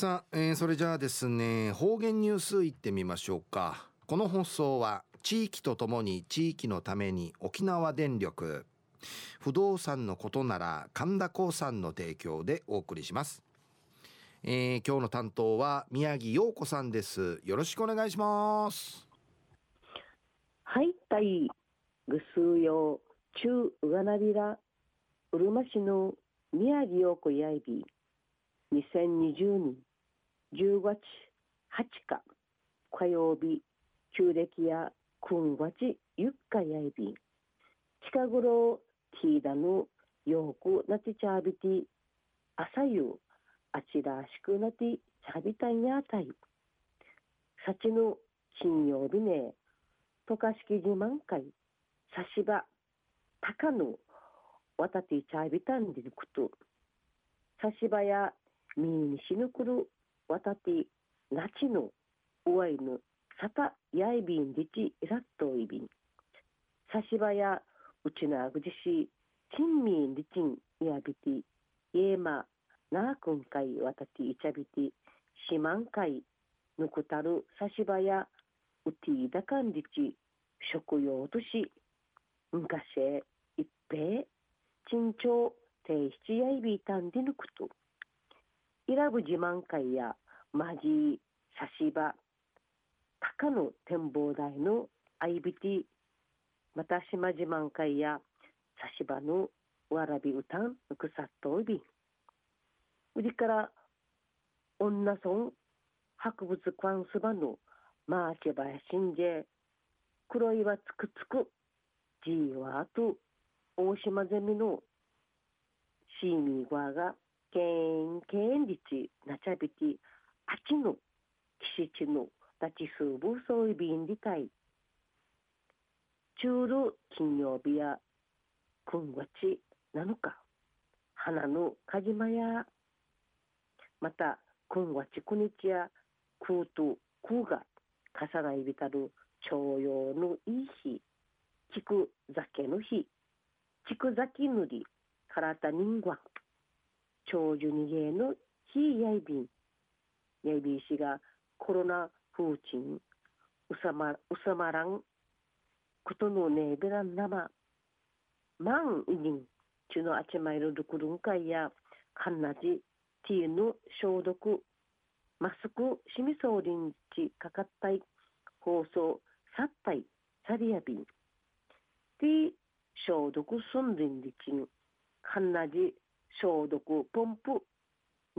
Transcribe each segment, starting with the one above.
さあ、えー、それじゃあですね方言ニュースいってみましょうか。この放送は地域とともに地域のために沖縄電力不動産のことなら神田興産の提供でお送りします、えー、今日の担当は宮城陽子さんです。よろしくお願いします。はいたいぐすうよ中うがなびらうるま市の宮城陽子やいび2020年10月8日火曜日旧暦や今月ゆっかやいび。近頃ティーダのよくなちちゃびて朝夕あちらしくなてちゃびたんやたい。さちの金曜日ね渡嘉敷自慢会さしば高野わたてちゃびたんでることさしばやみにしぬくるわたてなちのうわいぬさたやいびんりちいらっといびん。さしばやうちなぐじしちんみんりちんやびていえまなあくんかいわたていちゃびてしまんかいぬくたるさしばやうていだかんりち食用とし昔一平珍重提出やいびいたんでぬくと。伊良部自慢会やマジ差し場高野展望台のアイビティまた島自慢会や差し場のわらび歌んくさっといび売りから女村博物館すばのマーチバヤシンジェ黒岩つくつくジーワーと大島ゼミのシーミーゴアがけんけんりちなちゃびてあち八のきしちのたちすぶそういびんりたい。中る金曜日やくんわち7日花のかじまや。またくんわちくにちやくうとくうがかさないびたる徴用のいい日。ちく酒の日。ちく酒塗りからた人間長寿にげのひいやいびん。やいびいしがコロナ風鎮うさまうさまらんことのねべらんなままんいにんちのあちまいるるくるんかいやかんなじティーの消毒マスクしみそうりんちかかったい放送さったいサリアビンティ消毒すんりんりちんかんなじ消毒ポンプ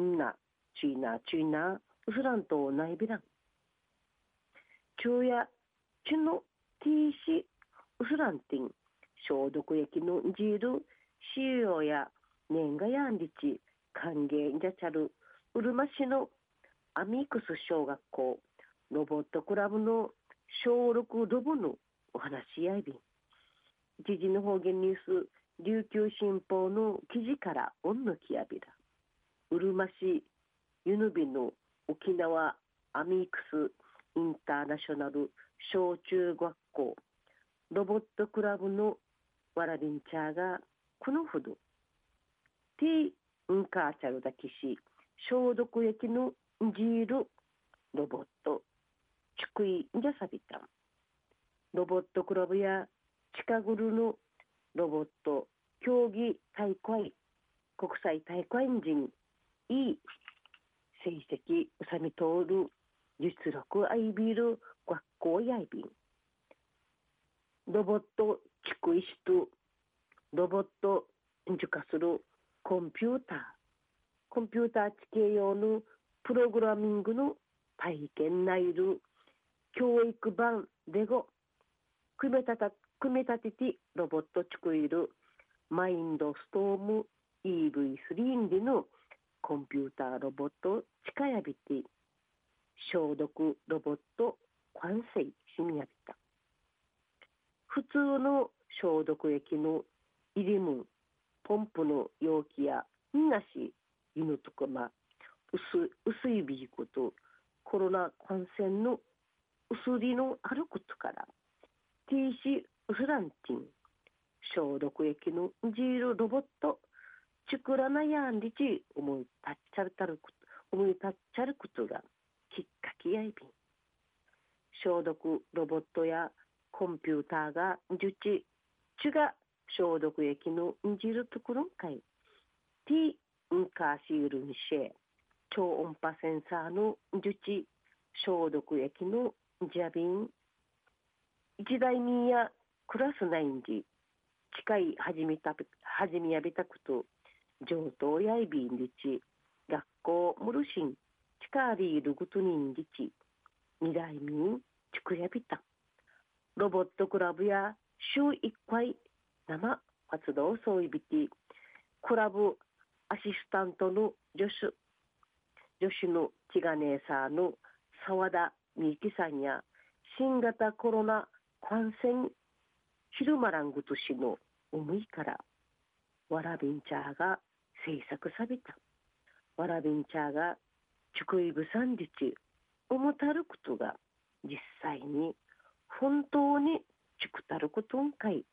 んなチーナチーナウスランとナイビラン昼夜チのティーシウスランティン消毒液のジールシーヨや年賀やんりち歓迎じゃちゃるうるま市のアミクス小学校ロボットクラブの小6ロボのお話やいびん一時の方言ニュース琉球新報の記事から恩のきやびらうるま市ユヌビの沖縄アミークスインターナショナル小中学校ロボットクラブのわらびんちゃがこのほどティンカーチャルだきし消毒液のジールロボットチクインジャサビタンロボットクラブや近頃のロボット競技大会国際大会人い成績うさみ通る実力アイビル学校やいびん。ロボット地区石とロボット受化する。コンピューター。コンピューター地形用のプログラミングの体験内る教育版レゴ組み立た組み立ててロボット作る。マインドストーム EV3 でのコンピューターロボット近やびて消毒ロボット完成しみやびた。普通の消毒液の入りむポンプの容器やみなし犬とかま薄薄いビーコとコロナ感染の薄りのあることから停止ウスランティン消毒液のジールロボットチクラナヤンリチ思い立ちちゃるたる思い立っちゃることがきっかけやいびん。消毒ロボットやコンピューターが受知ちが消毒液のんじるところんかいティンカーシールンシェ超音波センサーの受知消毒液のジャビン。一台にやクラスナインジ近い始めた始めやびたこと。上等やいびんりち学校ムルシン近りいるぐとにんりち二代民ちくやびた。ロボットクラブや週一回生活動総いびてクラブアシスタントの助手。助手のティガネーサーの澤田美希さんや新型コロナ感染昼間ラングとしの思いからわらびんちゃーが制作されたわらびんちゃがちくいぶさんりち思たることが実際に本当にちくたることんかい、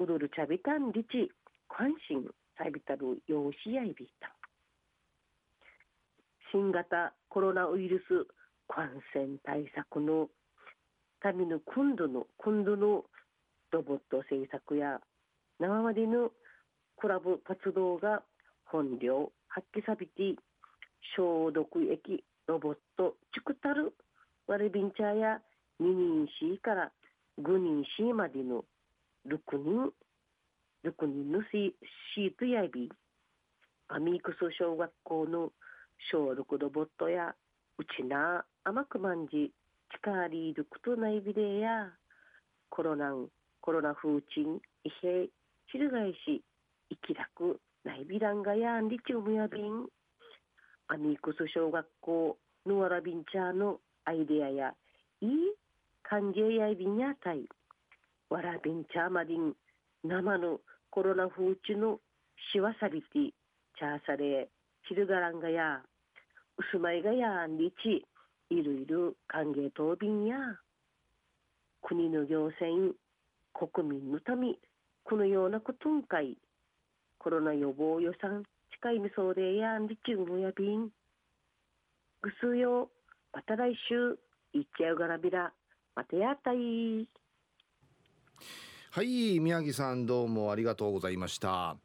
うるるちゃびたんりち、関心さびたるようしやいびた。新型コロナウイルス感染対策のための今度の、今度のロボット製作や生までのクラブ活動が本領発揮さびて消毒液ロボットチクタルワルビンチャーや2人 C から5人 C までの6人、6人のシートやび、アミークス小学校の小6ロボットや、うちな甘くまんじ、チカーリールクトナイビレや、コロナン、コロナ風鎮、イヘイ、翻し、生き楽、ナイビランガやんリチウムやびん、アミークス小学校のわらびんちゃーのアイデアや、いい歓迎やいびんやたい。わらびんちゃまりん、生のコロナ風中のしわさびて、チャーサレ、チルガランガや、うすまいがやんりち、いるいる歓迎答弁や、国の行政、国民のため、このようなことんかい、コロナ予防予算、近いみそうでやんりちうもやびん。ぐすよ、また来週、いっちゃうがらびら、またやったい。はい宮城さんどうもありがとうございました